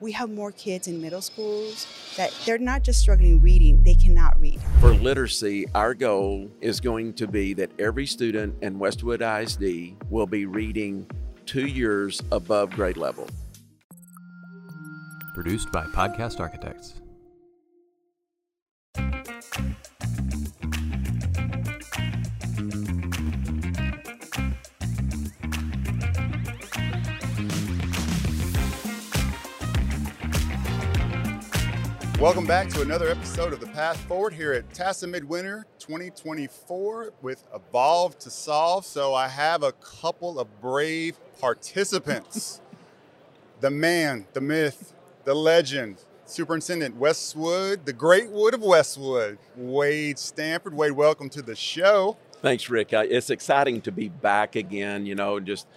we have more kids in middle schools that they're not just struggling reading, they cannot read. For literacy, our goal is going to be that every student in Westwood ISD will be reading two years above grade level. Produced by Podcast Architects. Welcome back to another episode of The Path Forward here at TASA Midwinter 2024 with Evolve to Solve. So I have a couple of brave participants. the man, the myth, the legend, Superintendent Westwood, the great wood of Westwood, Wade Stanford. Wade, welcome to the show. Thanks, Rick. It's exciting to be back again, you know, just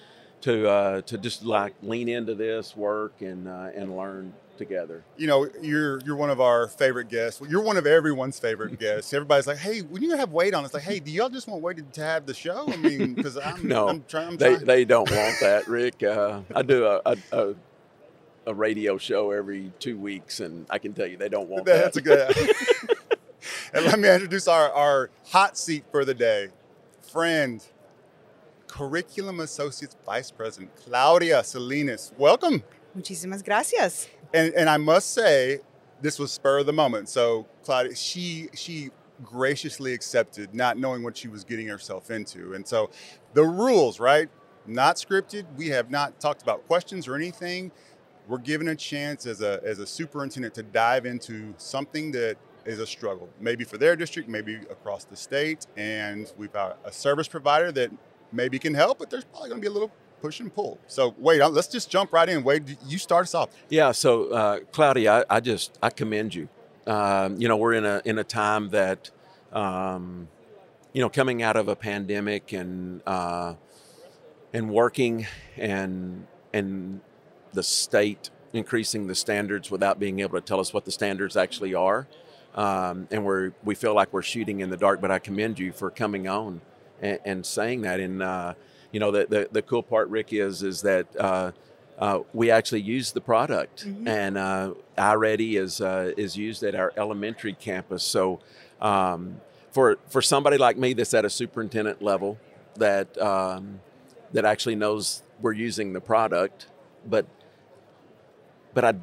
to uh, to just like lean into this work and uh, and learn together. You know, you're you're one of our favorite guests. You're one of everyone's favorite guests. Everybody's like, "Hey, when you have Wade on?" It's like, "Hey, do y'all just want Wade to have the show?" I mean, because I'm no, I'm trying. They they don't want that, Rick. Uh, I do a, a, a, a radio show every two weeks, and I can tell you they don't want that. That's a good. and let me introduce our our hot seat for the day, friend. Curriculum Associates Vice President Claudia Salinas. Welcome. Muchísimas gracias and and I must say, this was spur of the moment. So Claudia, she she graciously accepted, not knowing what she was getting herself into. And so the rules, right? Not scripted. We have not talked about questions or anything. We're given a chance as a as a superintendent to dive into something that is a struggle, maybe for their district, maybe across the state. And we've got a service provider that maybe can help, but there's probably going to be a little push and pull. So wait, let's just jump right in. Wade, you start us off. Yeah. So uh, Claudia, I, I, just I commend you. Um, you know, we're in a in a time that, um, you know, coming out of a pandemic and uh, and working and and the state increasing the standards without being able to tell us what the standards actually are. Um, and we're we feel like we're shooting in the dark. But I commend you for coming on and, and saying that. And uh, you know, the, the, the cool part, Rick, is is that uh, uh, we actually use the product, mm-hmm. and uh, iReady is uh, is used at our elementary campus. So, um, for for somebody like me that's at a superintendent level, that um, that actually knows we're using the product, but but I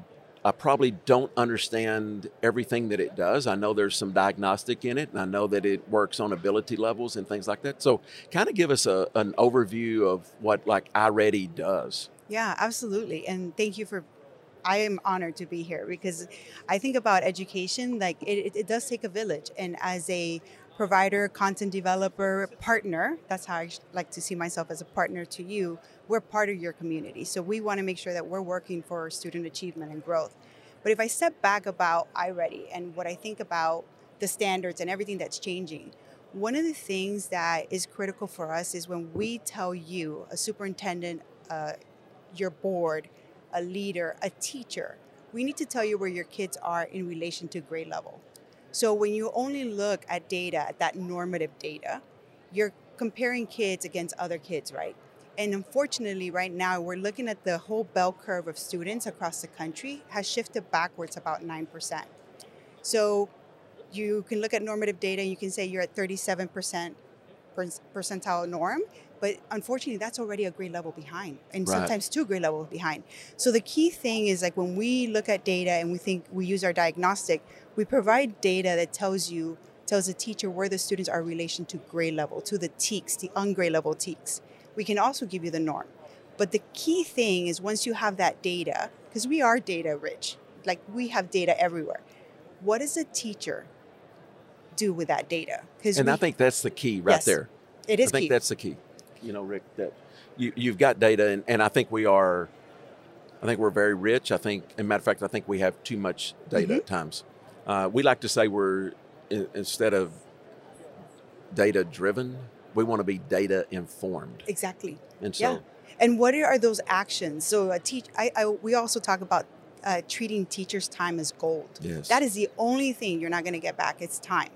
I probably don't understand everything that it does. I know there's some diagnostic in it, and I know that it works on ability levels and things like that. So, kind of give us a, an overview of what like iReady does. Yeah, absolutely. And thank you for. I am honored to be here because I think about education like it, it does take a village, and as a provider, content developer, partner. That's how I like to see myself as a partner to you. We're part of your community. So we want to make sure that we're working for student achievement and growth. But if I step back about iReady and what I think about the standards and everything that's changing, one of the things that is critical for us is when we tell you, a superintendent, uh, your board, a leader, a teacher, we need to tell you where your kids are in relation to grade level. So when you only look at data, at that normative data, you're comparing kids against other kids, right? And unfortunately, right now, we're looking at the whole bell curve of students across the country has shifted backwards about 9%. So you can look at normative data and you can say you're at 37% percentile norm, but unfortunately, that's already a grade level behind, and right. sometimes two grade levels behind. So the key thing is like when we look at data and we think we use our diagnostic, we provide data that tells you tells the teacher where the students are in relation to grade level, to the TEKS, the ungrade level TEKS. We can also give you the norm. But the key thing is once you have that data, because we are data rich, like we have data everywhere. What does a teacher do with that data? Because and we, I think that's the key right yes, there. It is. I think key. that's the key you know, Rick, that you, you've got data, and, and I think we are, I think we're very rich. I think, as a matter of fact, I think we have too much data mm-hmm. at times. Uh, we like to say we're, instead of data driven, we want to be data informed. Exactly. And so, yeah. And what are those actions? So, a teach. I, I we also talk about uh, treating teachers' time as gold. Yes. That is the only thing you're not going to get back. It's time.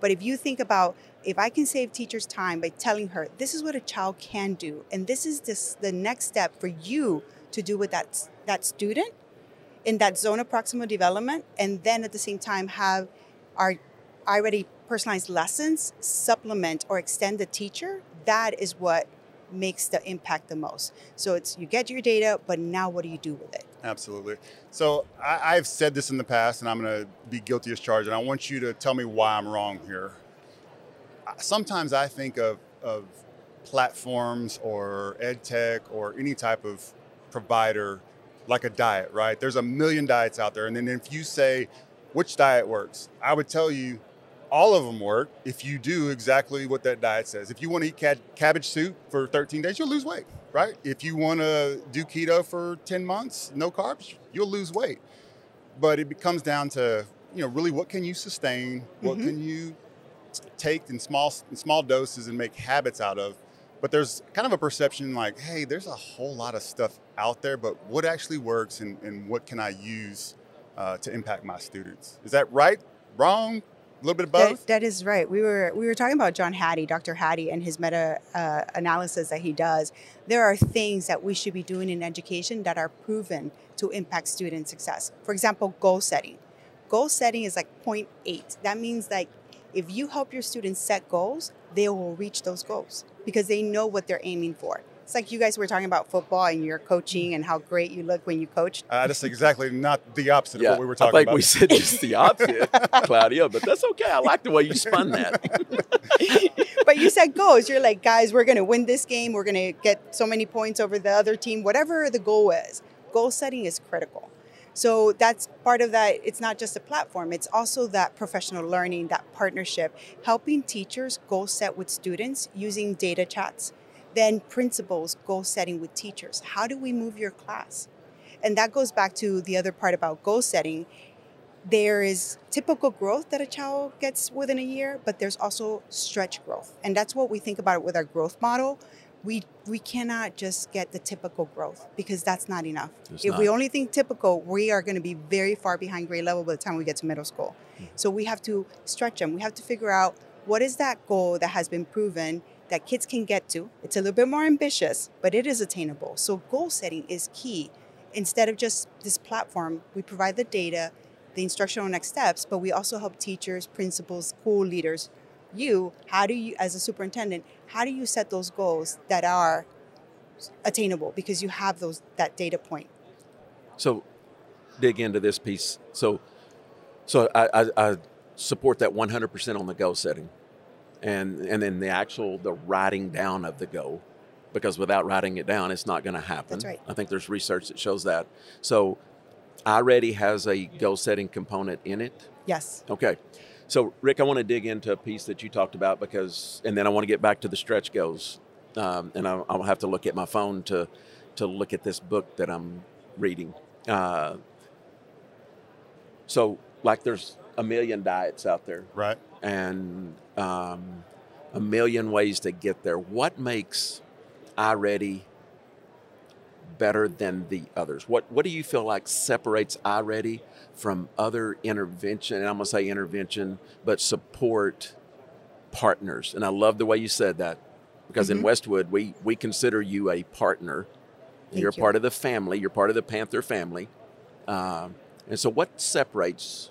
But if you think about if I can save teachers time by telling her this is what a child can do, and this is this the next step for you to do with that that student, in that zone of proximal development, and then at the same time have our iReady personalized lessons supplement or extend the teacher, that is what makes the impact the most. So it's you get your data, but now what do you do with it? Absolutely. So I, have said this in the past, and I'm going to be guilty as charged, and I want you to tell me why I'm wrong here. Sometimes I think of, of platforms or ed tech or any type of provider like a diet, right? There's a million diets out there. And then if you say, which diet works? I would tell you all of them work if you do exactly what that diet says. If you want to eat cab- cabbage soup for 13 days, you'll lose weight, right? If you want to do keto for 10 months, no carbs, you'll lose weight. But it comes down to, you know, really what can you sustain? What mm-hmm. can you take in small in small doses and make habits out of? But there's kind of a perception like, hey, there's a whole lot of stuff out there, but what actually works and, and what can I use uh, to impact my students? Is that right? Wrong? A little bit of both. that, that is right. We were we were talking about John Hattie, Dr. Hattie, and his meta uh, analysis that he does. There are things that we should be doing in education that are proven to impact student success. For example, goal setting. Goal setting is like 0.8. That means like if you help your students set goals, they will reach those goals because they know what they're aiming for. It's like you guys were talking about football and you're coaching and how great you look when you coach. Uh, that's exactly not the opposite yeah, of what we were talking about. I think about. we said just the opposite, Claudia, but that's okay. I like the way you spun that. but you said goals. You're like, guys, we're going to win this game. We're going to get so many points over the other team, whatever the goal is. Goal setting is critical. So that's part of that. It's not just a platform, it's also that professional learning, that partnership, helping teachers goal set with students using data chats then principals goal setting with teachers. How do we move your class? And that goes back to the other part about goal setting. There is typical growth that a child gets within a year, but there's also stretch growth. And that's what we think about it with our growth model. We, we cannot just get the typical growth because that's not enough. It's if not. we only think typical, we are going to be very far behind grade level by the time we get to middle school. Mm-hmm. So we have to stretch them. We have to figure out what is that goal that has been proven that kids can get to. It's a little bit more ambitious, but it is attainable. So goal setting is key. Instead of just this platform, we provide the data, the instructional next steps, but we also help teachers, principals, school leaders, you, how do you as a superintendent, how do you set those goals that are attainable because you have those that data point. So dig into this piece. So so I, I, I support that 100% on the goal setting and and then the actual the writing down of the goal because without writing it down it's not going to happen. That's right. i think there's research that shows that. So iready has a goal setting component in it. Yes. Okay. So rick i want to dig into a piece that you talked about because and then i want to get back to the stretch goals. Um, and I'll, I'll, have to look at my phone to to look at this book that i'm reading. Uh, so like there's a million diets out there right and um, a million ways to get there. What makes iReady better than the others? What What do you feel like separates iReady from other intervention? And I'm gonna say intervention, but support partners. And I love the way you said that because mm-hmm. in Westwood we we consider you a partner. Thank you're you. part of the family. You're part of the Panther family. Um, and so, what separates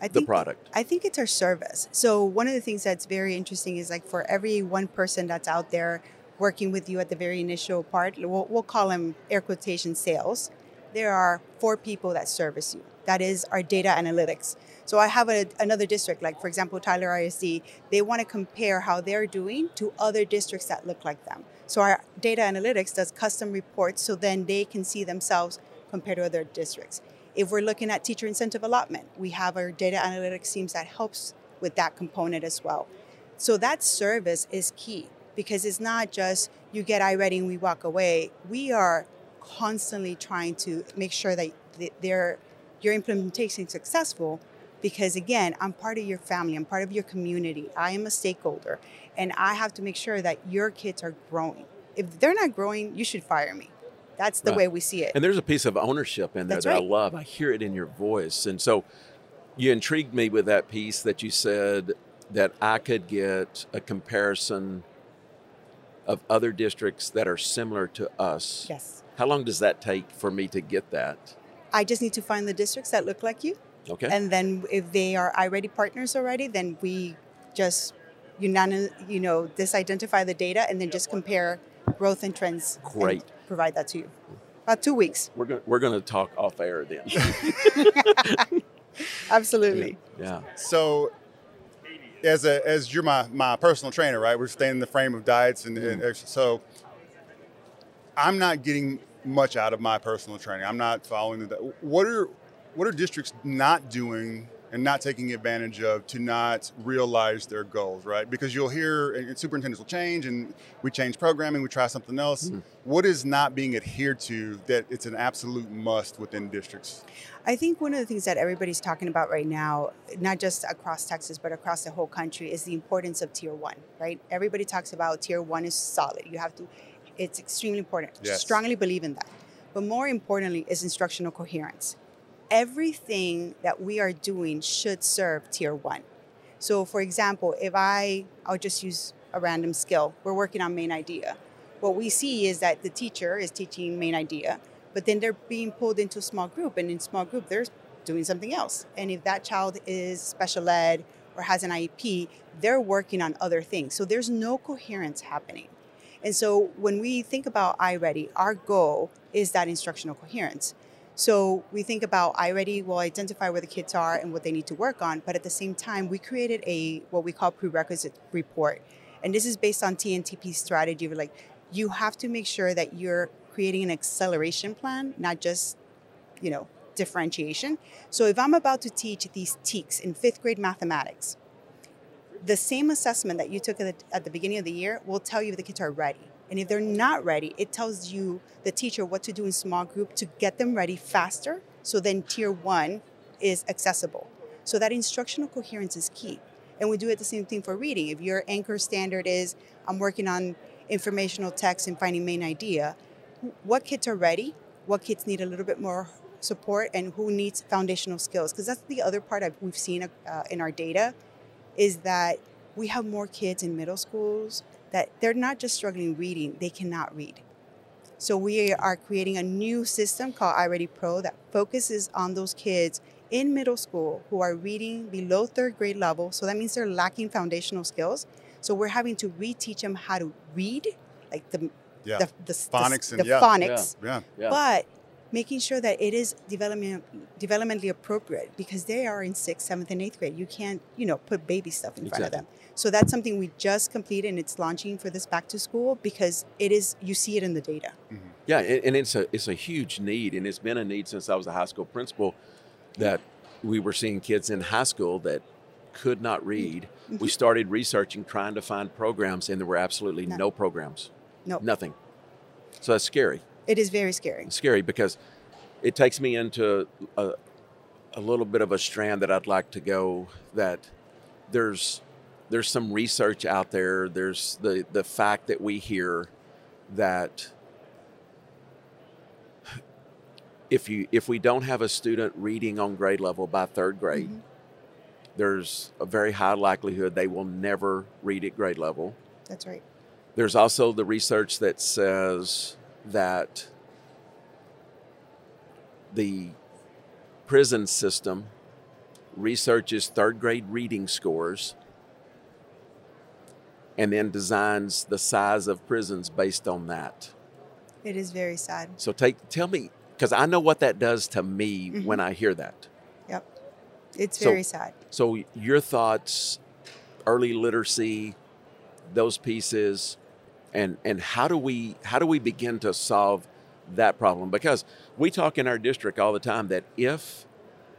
I think, the product? I think it's our service. So one of the things that's very interesting is like for every one person that's out there working with you at the very initial part, we'll, we'll call them air quotation sales. There are four people that service you. That is our data analytics. So I have a, another district, like for example, Tyler ISD, they want to compare how they're doing to other districts that look like them. So our data analytics does custom reports so then they can see themselves compared to other districts. If we're looking at teacher incentive allotment, we have our data analytics teams that helps with that component as well. So that service is key because it's not just you get iReady and we walk away. We are constantly trying to make sure that their your implementation is successful because again, I'm part of your family, I'm part of your community. I am a stakeholder and I have to make sure that your kids are growing. If they're not growing, you should fire me. That's the right. way we see it. And there's a piece of ownership in there That's that right. I love. I hear it in your voice. And so you intrigued me with that piece that you said that I could get a comparison of other districts that are similar to us. Yes. How long does that take for me to get that? I just need to find the districts that look like you. Okay. And then if they are iReady partners already, then we just unanim- you know, disidentify the data and then just compare growth and trends. and Great. Provide that to you. About two weeks. we're going we're going to talk off air then. Absolutely. yeah. So, as a as you're my my personal trainer, right? We're staying in the frame of diets and, and mm. so. I'm not getting much out of my personal training. I'm not following the. What are what are districts not doing and not taking advantage of to not realize their goals, right? Because you'll hear and superintendents will change and we change programming, we try something else. Hmm. What is not being adhered to that it's an absolute must within districts? I think one of the things that everybody's talking about right now, not just across Texas, but across the whole country, is the importance of tier one, right? Everybody talks about tier one is solid. You have to, it's extremely important. Yes. Strongly believe in that. But more importantly, is instructional coherence. Everything that we are doing should serve tier one. So, for example, if I, I'll just use a random skill, we're working on main idea. What we see is that the teacher is teaching main idea, but then they're being pulled into a small group, and in small group, they're doing something else. And if that child is special ed or has an IEP, they're working on other things. So there's no coherence happening. And so when we think about iReady, our goal is that instructional coherence. So we think about iReady will identify where the kids are and what they need to work on, but at the same time, we created a what we call prerequisite report. And this is based on TNTP strategy. We're like, you have to make sure that you're creating an acceleration plan, not just, you know, differentiation. So if I'm about to teach these TEKs in fifth grade mathematics, the same assessment that you took at the, at the beginning of the year will tell you if the kids are ready. And if they're not ready, it tells you, the teacher, what to do in small group to get them ready faster. So then tier one is accessible. So that instructional coherence is key. And we do it the same thing for reading. If your anchor standard is, I'm working on informational text and finding main idea, what kids are ready, what kids need a little bit more support, and who needs foundational skills. Because that's the other part I've, we've seen uh, in our data is that we have more kids in middle schools that they're not just struggling reading, they cannot read. So we are creating a new system called iReady Pro that focuses on those kids in middle school who are reading below third grade level. So that means they're lacking foundational skills. So we're having to reteach them how to read, like the Yeah. the, the, Phonics the, and- the yeah. phonics, Yeah. Yeah. but making sure that it is development, developmentally appropriate because they are in sixth, seventh, and eighth grade. You can't, you know, put baby stuff in front of them. So that's something we just completed and it's launching for this back to school because it is you see it in the data. Mm-hmm. Yeah, and and it's a it's a huge need, and it's been a need since I was a high school principal. That we were seeing kids in high school that could not mm-hmm. read. We mm-hmm. started researching, trying to find programs, and there were absolutely None. no programs, No, nothing. So that's scary. It is very scary. Scary because it takes me into a, a little bit of a strand that I'd like to go. That there's there's some research out there. There's the the fact that we hear that if you if we don't have a student reading on grade level by third grade, Mhm. there's a very high likelihood they will never read at grade level. That's right. There's also the research that says that the prison system researches third grade reading scores and then designs the size of prisons based on that. It is very sad. So take tell me because I know what that does to me Mhm. when I hear that. Yep. It's So- very sad. So your thoughts, early literacy, those pieces, and and how do we how do we begin to solve that problem? Because we talk in our district all the time that if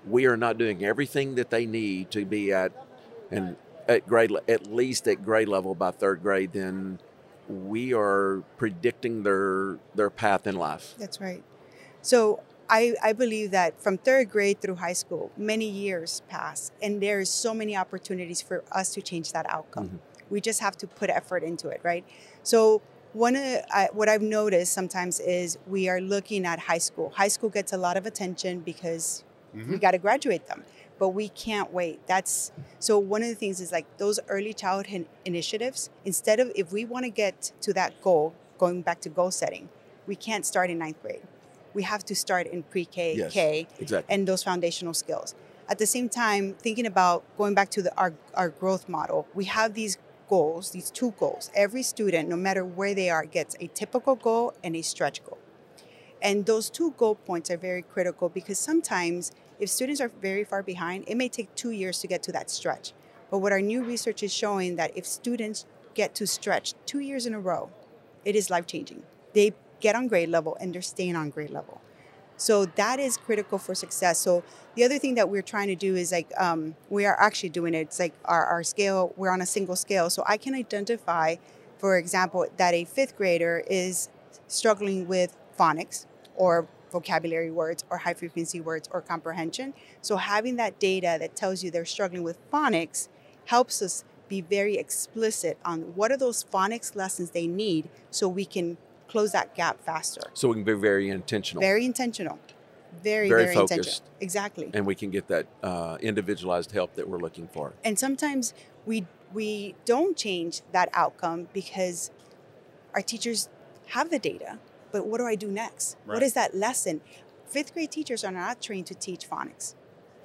we are not doing everything that they need to be at and at grade at least at grade level by third grade, then we are predicting their their path in life. That's right. So I, I believe that from third grade through high school, many years pass, and there is so many opportunities for us to change that outcome. Mm-hmm. We just have to put effort into it, right? So one of I, what I've noticed sometimes is we are looking at high school. High school gets a lot of attention because we mm-hmm. got to graduate them, but we can't wait. That's so one of the things is like those early childhood initiatives. Instead of if we want to get to that goal, going back to goal setting, we can't start in ninth grade we have to start in pre-K, Yes. K, Exactly. and those foundational skills. At the same time, thinking about going back to the, our, our growth model, we have these goals, these two goals. Every student, no matter where they are, gets a typical goal and a stretch goal. And those two goal points are very critical because sometimes if students are very far behind, it may take two years to get to that stretch. But what our new research is showing that if students get to stretch two years in a row, it is life changing. They get on grade level and they're staying on grade level. So that is critical for success. So the other thing that we're trying to do is like um, we are actually doing it. It's like our, our scale, we're on a single scale. So I can identify, for example, that a fifth grader is struggling with phonics or vocabulary words or high frequency words or comprehension. So having that data that tells you they're struggling with phonics helps us be very explicit on what are those phonics lessons they need so we can close that gap faster. So we can be very intentional. Very intentional. Very, Very very, focused. intentional. Exactly. and we can get that uh, individualized help that we're looking for. And sometimes we we don't change that outcome because our teachers have the data. But what do I do next? What Right. is that lesson? Fifth grade teachers are not trained to teach phonics.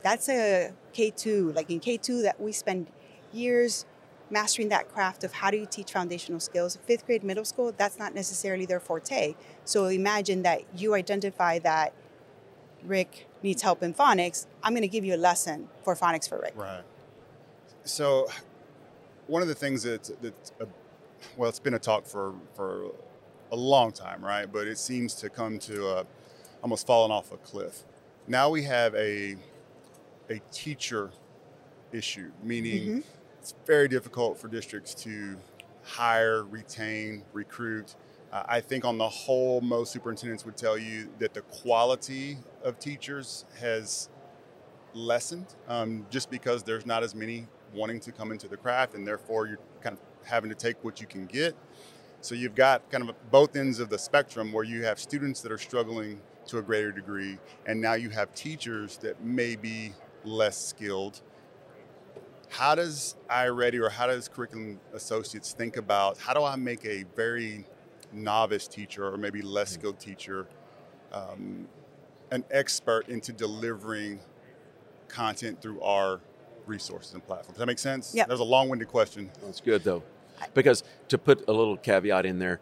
That's a K2. Like in K2, that we spend years mastering that craft of how do you teach foundational skills. Fifth grade, middle school, that's not necessarily their forte. So imagine that you identify that Rick needs help in phonics. I'm going to give you a lesson for phonics for Rick. Right. So, one of the things that that uh, well, it's been a talk for for a long time, right? But it seems to come to a, almost falling off a cliff. Now we have a a teacher issue, meaning Mhm. It's very difficult for districts to hire, retain, recruit. Uh, I think on the whole, most superintendents would tell you that the quality of teachers has lessened um, just because there's not as many wanting to come into the craft, and therefore you're kind of having to take what you can get. So you've got kind of both ends of the spectrum where you have students that are struggling to a greater degree, and now you have teachers that may be less skilled. How does iReady or how does Curriculum Associates think about how do I make a very novice teacher or maybe less skilled teacher um, an expert into delivering content through our resources and platforms? Does that make sense? Yeah. That was a long winded question. That's good though, because to put a little caveat in there.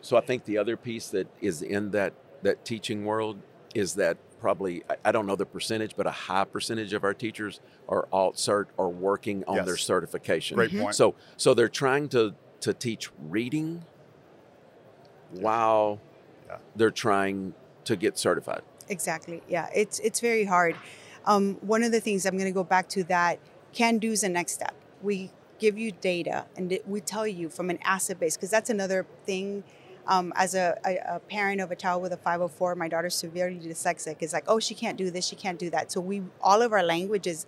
So I think the other piece that is in that that teaching world is that probably I- I don't know the percentage, but a high percentage of our teachers are alt cert or working on their certification. Great point. So so they're trying to to teach reading while Yeah. they're trying to get certified. Exactly. Yeah, it's it's very hard. Um, one of the things I'm going to go back to that can do is the next step. We give you data and we tell you from an asset base because that's another thing. Um, as a, a, a parent of a child with a 504, my daughter's severely dyslexic. It's like, oh, she can't do this, she can't do that. So we all of our languages,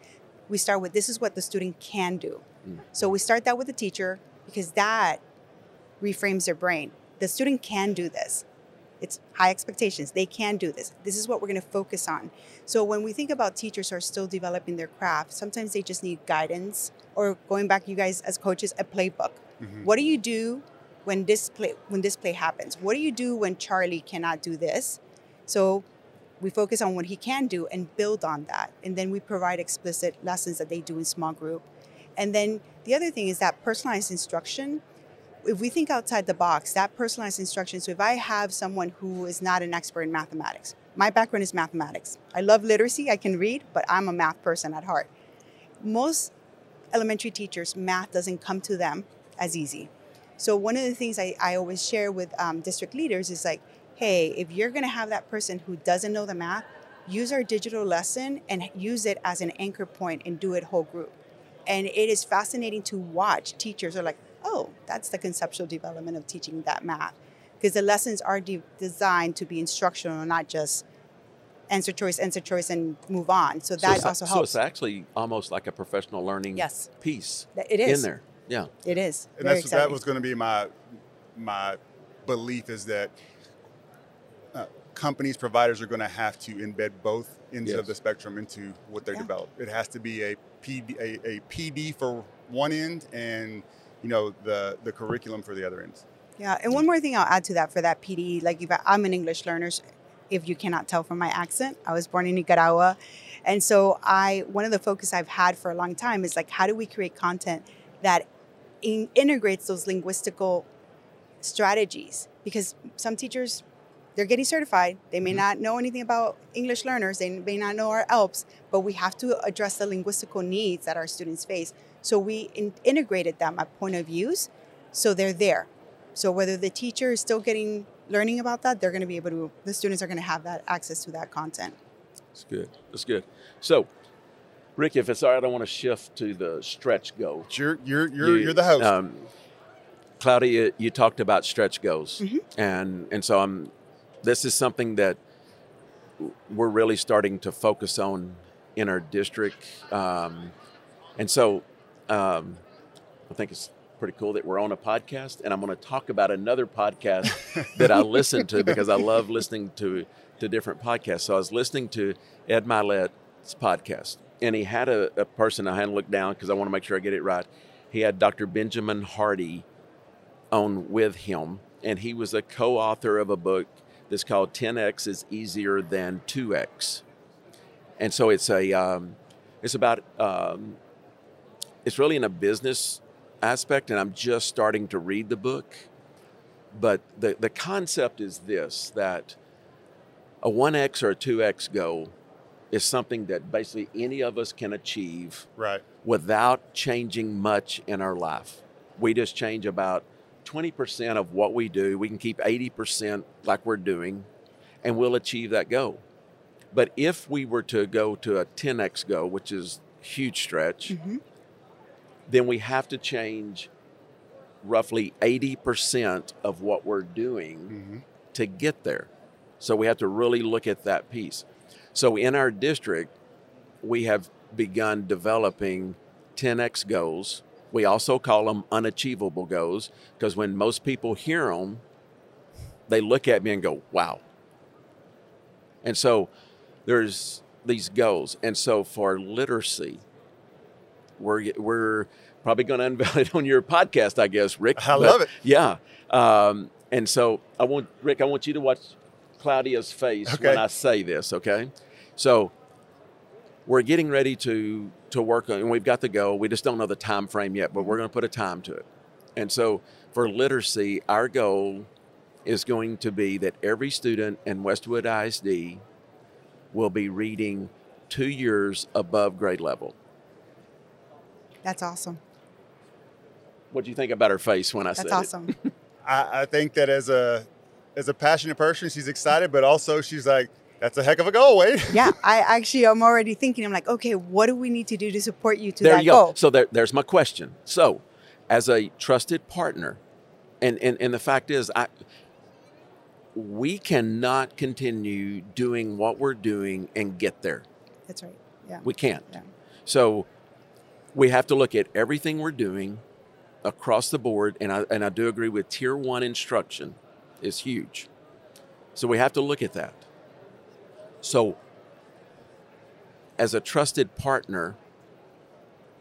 we start with this is what the student can do. Mm. So we start that with the teacher because that reframes their brain. The student can do this. It's high expectations. They can do this. This is what we're going to focus on. So when we think about teachers who are still developing their craft, sometimes they just need guidance or going back, you guys as coaches, a playbook. Mhm. What do you do when this play when this play happens? What do you do when Charlie cannot do this? So we focus on what he can do and build on that. And then we provide explicit lessons that they do in small group. And then the other thing is that personalized instruction. If we think outside the box, that personalized instruction. So if I have someone who is not an expert in mathematics, my background is mathematics. I love literacy, I can read, but I'm a math person at heart. Most elementary teachers, math doesn't come to them as easy. So one of the things I, I always share with um, district leaders is like, hey, if you're going to have that person who doesn't know the math, use our digital lesson and use it as an anchor point and do it whole group. And it is fascinating to watch. Teachers are like, oh, that's the conceptual development of teaching that math. Because the lessons are de- designed to be instructional, not just answer choice, answer choice, and move on. So So that it's, also so helps. it's actually almost like a professional learning Yes. piece It is. in there. Yeah. It is. and Very that's that was going to be my my belief is that uh, companies providers are going to have to embed both ends Yes. of the spectrum into what they're Yeah. developed. It has to be a PD a, a PD for one end and you know the the curriculum for the other end. Yeah, and one more thing I'll add to that for that PD, like if I, I'm an English learner, if you cannot tell from my accent. I was born in Nicaragua. And so I one of the focus I've had for a long time is like how do we create content that in, integrates those linguistical strategies because some teachers they're getting certified. They may mm-hmm. not know anything about English learners. They may not know our ELPs, but we have to address the linguistical needs that our students face. So we in- integrated them at point of views, so they're there. So whether the teacher is still getting learning about that, they're going to be able to. The students are going to have that access to that content. That's good. That's good. So, Rick, if it's all right, I don't want to shift to the stretch goal. You're you're you're, you, are the host. Um, Claudia, you talked about stretch goals, mm-hmm. and and so I'm. This is something that we're really starting to focus on in our district, um, and so um, I think it's pretty cool that we're on a podcast, and I'm going to talk about another podcast that I listen to because I love listening to to different podcasts. So I was listening to Ed Mylett's podcast, and he had a, a person I hadn't looked down because I want to make sure I get it right. He had Dr. Benjamin Hardy on with him, and he was a co-author of a book that's called 10x is easier than 2x, and so it's a um, it's about um, it's really in a business aspect, and I'm just starting to read the book. But the, the concept is this that a 1x or a 2x goal is something that basically any of us can achieve right. without changing much in our life. We just change about 20% of what we do. We can keep 80% like we're doing, and we'll achieve that goal. But if we were to go to a 10x goal, which is huge stretch, mm-hmm then we have to change roughly 80% of what we're doing mm-hmm. to get there. So we have to really look at that piece. So in our district, we have begun developing 10x goals. We also call them unachievable goals because when most people hear them, they look at me and go, wow. And so there's these goals. And so for literacy, we're we're probably going to unveil it on your podcast, I guess, Rick. I love it. Yeah. Um, and so I want Rick, I want you to watch Claudia's face okay. when I say this. Okay. So we're getting ready to to work on, and we've got the goal. We just don't know the time frame yet, but we're going to put a time to it. And so for literacy, our goal is going to be that every student in Westwood ISD will be reading two years above grade level. That's awesome. What do you think about her face when I That's said awesome. it? That's awesome. I think that as a as a passionate person, she's excited, but also she's like, that's a heck of a goal, Wade. yeah, I actually I'm already thinking. I'm like, okay, what do we need to do to support you to there that you goal? Go. So there, there's my question. So, as a trusted partner, and and, and the fact is, I we cannot continue doing what we're doing and get there. That's right. Yeah. We can't. Yeah. So we have to look at everything we're doing across the board, and I, and I do agree with tier one instruction is huge. So we have to look at that. So, as a trusted partner,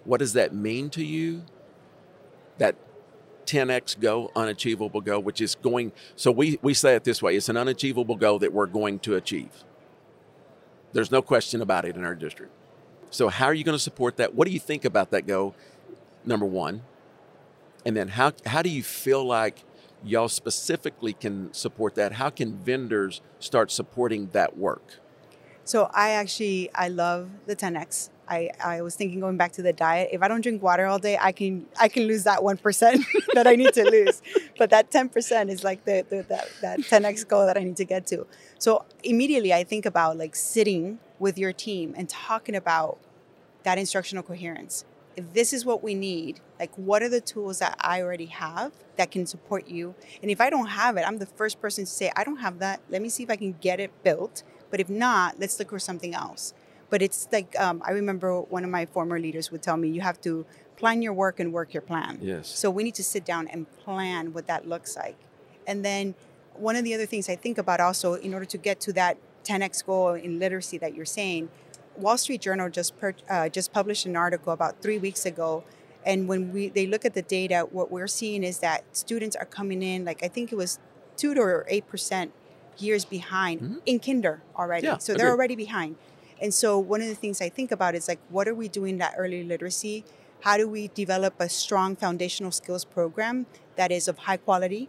what does that mean to you? That 10x go, unachievable go, which is going, so we, we say it this way it's an unachievable goal that we're going to achieve. There's no question about it in our district. So, how are you going to support that? What do you think about that go? Number one. And then, how, how do you feel like y'all specifically can support that? How can vendors start supporting that work? So, I actually I love the 10x. I, I was thinking going back to the diet. If I don't drink water all day, I can I can lose that one percent that I need to lose. But that ten percent is like the, the that that ten x goal that I need to get to. So immediately I think about like sitting with your team and talking about that instructional coherence. If this is what we need, like what are the tools that I already have that can support you? And if I don't have it, I'm the first person to say, I don't have that. Let me see if I can get it built. But if not, let's look for something else. But it's like, um, I remember one of my former leaders would tell me, you have to plan your work and work your plan. Yes. So we need to sit down and plan what that looks like. And then one of the other things I think about also, in order to get to that 10x goal in literacy that you're saying, Wall Street Journal just per, uh, just published an article about three weeks ago, and when we they look at the data, what we're seeing is that students are coming in like I think it was two to eight percent years behind Mhm. in kinder already. Yeah, so they're already behind. And so one of the things I think about is like, what are we doing that early literacy? How do we develop a strong foundational skills program that is of high quality,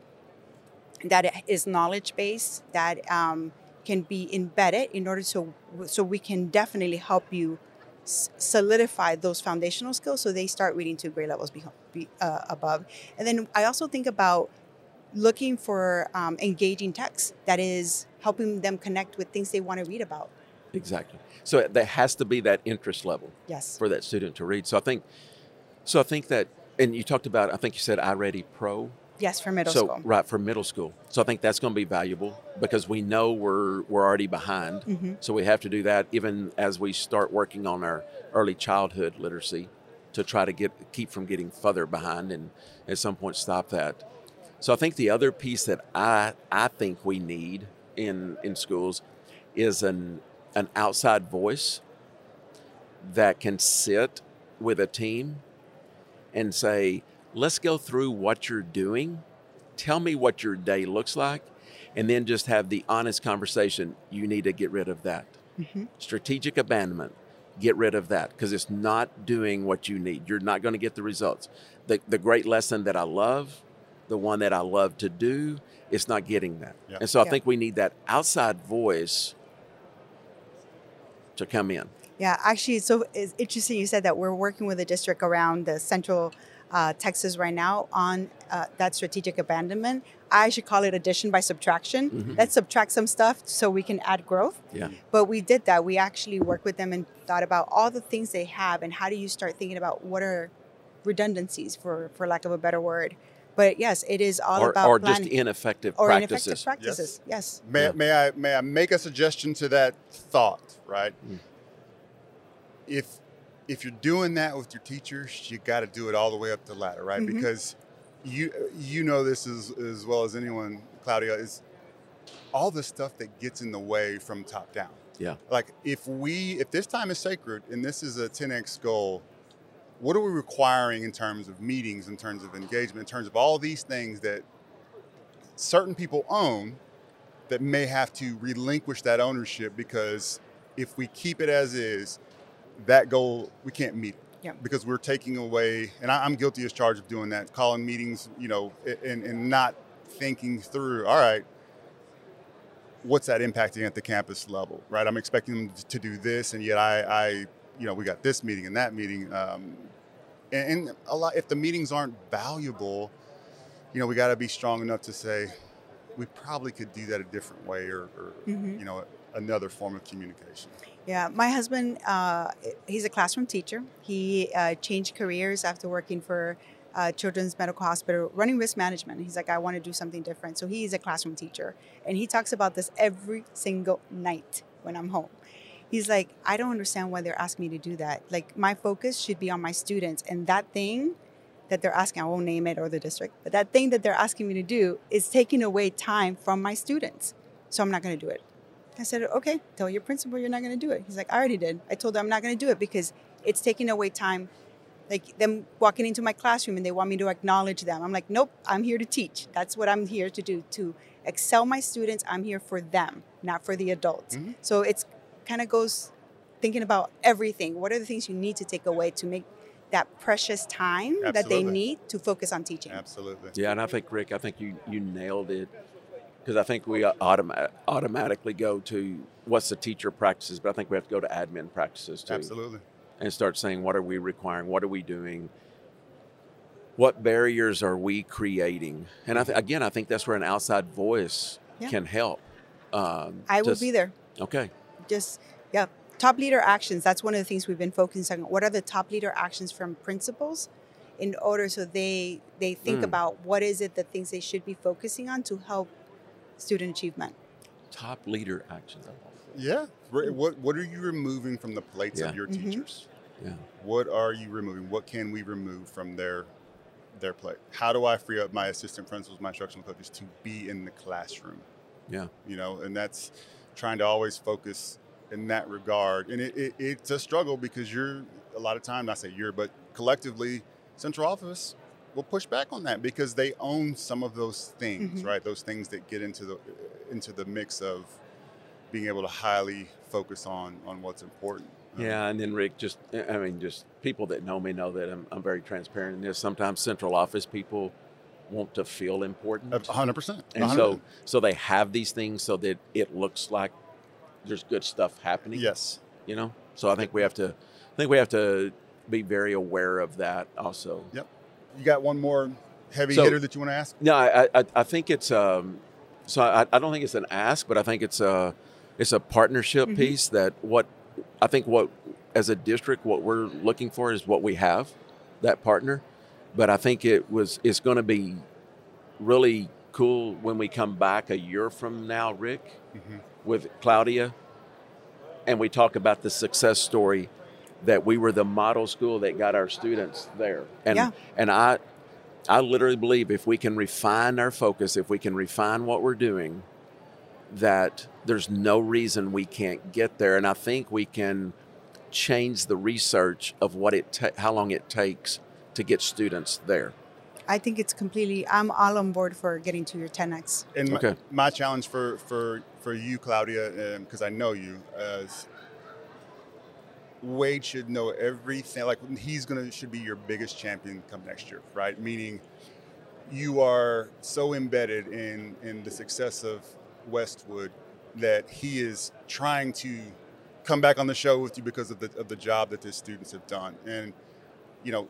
that is knowledge based, that um, can be embedded in order so so we can definitely help you solidify those foundational skills so they start reading to grade levels be, uh, above. And then I also think about looking for um, engaging text that is helping them connect with things they want to read about. Exactly. So there has to be that interest level Yes. for that student to read. So I think, so I think that, and you talked about, I think you said iReady Pro. Yes, for middle so school. right for middle school. So I think that's going to be valuable because we know we're we're already behind. Mhm. So we have to do that even as we start working on our early childhood literacy to try to get keep from getting further behind and at some point stop that. So I think the other piece that I I think we need in in schools is an an outside voice that can sit with a team and say, let's go through what you're doing. Tell me what your day looks like. And then just have the honest conversation. You need to get rid of that. Mhm. Strategic abandonment, get rid of that because it's not doing what you need. You're not going to get the results. The, the great lesson that I love, the one that I love to do, it's not getting that. Yeah. And so I Yeah. think we need that outside voice to come in. Yeah, actually, so it's interesting you said that we're working with a district around the central uh, Texas right now on uh, that strategic abandonment. I should call it addition by subtraction. Mhm. Let's subtract some stuff so we can add growth. Yeah. But we did that. We actually worked with them and thought about all the things they have and how do you start thinking about what are redundancies, for for lack of a better word. But yes, it is all Or, about or just ineffective or practices. ineffective practices. Yes. May, Yeah. may I may I make a suggestion to that thought? Right. Mm. If if you're doing that with your teachers, you got to do it all the way up the ladder, right? Mhm. Because you you know this as as well as anyone, Claudia, is all the stuff that gets in the way from top down. Yeah. Like if we if this time is sacred and this is a 10x goal, what are we requiring in terms of meetings, in terms of engagement, in terms of all these things that certain people own that may have to relinquish that ownership because if we keep it as is, that goal we can't meet it. Yeah. Because we're taking away, and I, I'm guilty as charged of doing that, calling meetings, you know, and, and not thinking through, all right, what's that impacting at the campus level, right? I'm expecting them to do this, and yet I, I you know, we got this meeting and that meeting. Um, and, and a lot, if the meetings aren't valuable, you know, we got to be strong enough to say, we probably could do that a different way or, or Mhm. you know, another form of communication. Yeah, my husband, uh, he's a classroom teacher. He uh, changed careers after working for uh, Children's Medical Hospital, running risk management. He's like, I want to do something different. So he's a classroom teacher. And he talks about this every single night when I'm home. He's like, I don't understand why they're asking me to do that. Like, my focus should be on my students. And that thing that they're asking, I won't name it or the district, but that thing that they're asking me to do is taking away time from my students. So I'm not going to do it. I said, okay, tell your principal you're not going to do it. He's like, I already did. I told them I'm not going to do it because it's taking away time. Like them walking into my classroom and they want me to acknowledge them. I'm like, nope, I'm here to teach. That's what I'm here to do, to excel my students. I'm here for them, not for the adults. Mhm. So it's kind of goes thinking about everything. What are the things you need to take away to make that precious time that they need to focus on teaching? Absolutely. Yeah, and I think Rick, I think you you nailed it because I think we automa- automatically go to what's the teacher practices, but I think we have to go to admin practices too, Absolutely. and start saying what are we requiring, what are we doing, what barriers are we creating, and I th- again, I think that's where an outside voice Yeah. can help. Um, I will just- be there. Okay, just yeah top leader actions that's one of the things we've been focusing on what are the top leader actions from principals in order so they they think Mm. about what is it the things they should be focusing on to help student achievement top leader actions. Yeah. What What are you removing from the plates Yeah. of your Mhm. teachers? Yeah. What are you removing? What can we remove from their their plate? How do I free up my assistant principals, my instructional coaches to be in the classroom? Yeah. You know, and that's trying to always focus in that regard. And it, it, it's a struggle because you're a lot of times, I say you're, but collectively, central office will push back on that because they own some of those things, Mhm. right? Those things that get into the into the mix of being able to highly focus on on what's important. Um, Yeah, and then Rick, just I mean, just people that know me know that I'm, I'm very transparent in this. Sometimes central office people want to feel important, a hundred percent. and so so they have these things so that it looks like there's good stuff happening. yes, you know. So I think we have to, I think we have to be very aware of that also. You got one more heavy So- hitter that you want to ask? No, I, I, I think it's um, so I, I don't think it's an ask, but I think it's a it's a partnership Mhm. piece that what I think what as a district what we're looking for is what we have that partner, but I think it was it's going to be really cool when we come back a year from now, Rick, Mhm. with Claudia, and we talk about the success story that we were the model school that got our students there, and Yeah. and I I literally believe if we can refine our focus, if we can refine what we're doing, that there's no reason we can't get there. And I think we can change the research of what it ta- how long it takes to get students there. I think it's completely. I'm all on board for getting to your 10x. And my, Okay. my challenge for for for you, Claudia, um, because I know you, uh, is Wade should know everything. Like he's gonna should be your biggest champion come next year, right? Meaning, you are so embedded in in the success of Westwood that he is trying to come back on the show with you because of the of the job that the students have done, and you know,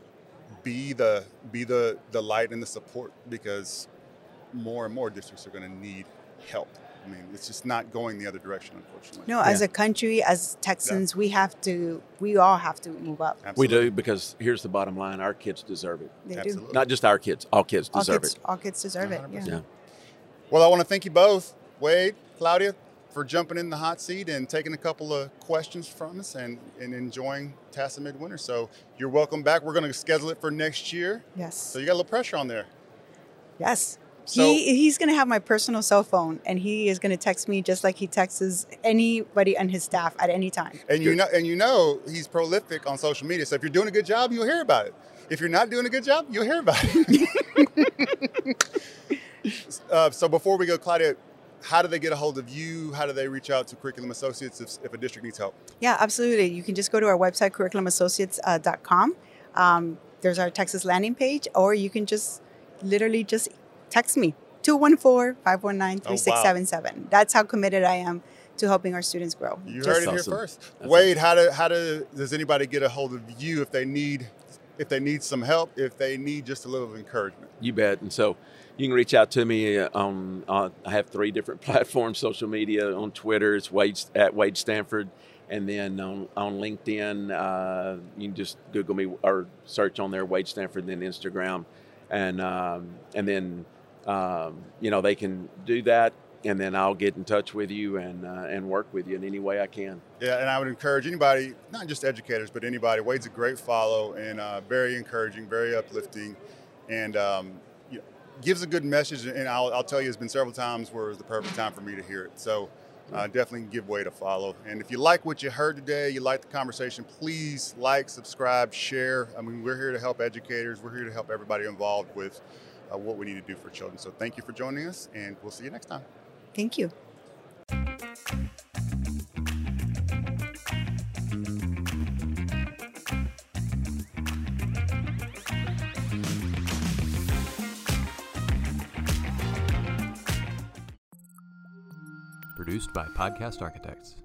be the be the the light and the support because more and more districts are going to need help. I mean, it's just not going the other direction, unfortunately. No, as a country, as Texans, we have to. We all have to move up. We do because here's the bottom line: our kids deserve it. They do. Not just our kids; all kids All deserve kids, it. all kids deserve it. Yeah. Yeah. Well, I want to thank you both, Wade, Claudia, for jumping in the hot seat and taking a couple of questions from us and, and enjoying TASA Midwinter. So you're welcome back. We're going to schedule it for next year. Yes. So you got a little pressure on there. Yes. So- he he's gonna have my personal cell phone, and he is gonna text me just like he texts anybody on his staff at any time. And you know, and you know, he's prolific on social media. So if you're doing a good job, you'll hear about it. If you're not doing a good job, you'll hear about it. uh, so before we go, Claudia, how do they get a hold of you? How do they reach out to Curriculum Associates if, if a district needs help? Yeah, absolutely. You can just go to our website, curriculumassociates.com. Um, there's our Texas landing page, or you can just literally just text me 214-519-3677. That's how committed I am to helping our students grow. You Just- heard it here first. That's Wade, how do how do does anybody get a hold of you if they need if they need some help, if they need just a little encouragement? You bet. And so you can reach out to me on, on I have three different platforms, social media. On Twitter, it's Wade, at Wade Stanford. And then on, on LinkedIn, uh, you can just Google me or search on there, Wade Stanford, then Instagram. And, um, and then, um, you know, they can do that. And then I'll get in touch with you and, uh, and work with you in any way I can. Yeah, and I would encourage anybody, not just educators, but anybody. Wade's a great follow and uh, very encouraging, very uplifting, and um, you know, gives a good message. And I'll, I'll tell you, it's been several times where it was the perfect time for me to hear it. So uh, definitely give Wade a follow. And if you like what you heard today, you like the conversation, please like, subscribe, share. I mean, we're here to help educators. We're here to help everybody involved with uh, what we need to do for children. So thank you for joining us, and we'll see you next time. Thank you. Produced by Podcast Architects.